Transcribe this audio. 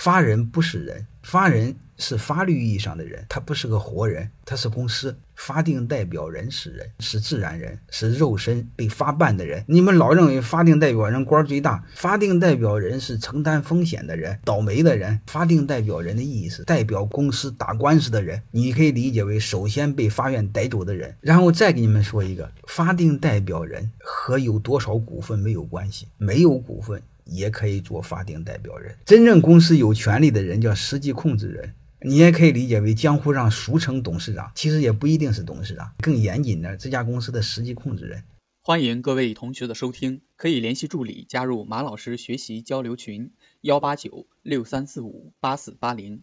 法人不是人，法人是法律意义上的人，他不是个活人，他是公司。法定代表人是人，是自然人，是肉身被发办的人。你们老认为法定代表人官最大，法定代表人是承担风险的人，倒霉的人。法定代表人的意思，代表公司打官司的人。你可以理解为首先被法院逮走的人。然后再给你们说一个，法定代表人和有多少股份没有关系，没有股份。也可以做法定代表人。真正公司有权利的人叫实际控制人，你也可以理解为江湖上俗称董事长，其实也不一定是董事长，更严谨的这家公司的实际控制人。欢迎各位同学的收听，可以联系助理加入马老师学习交流群：幺八九六三四五八四八零。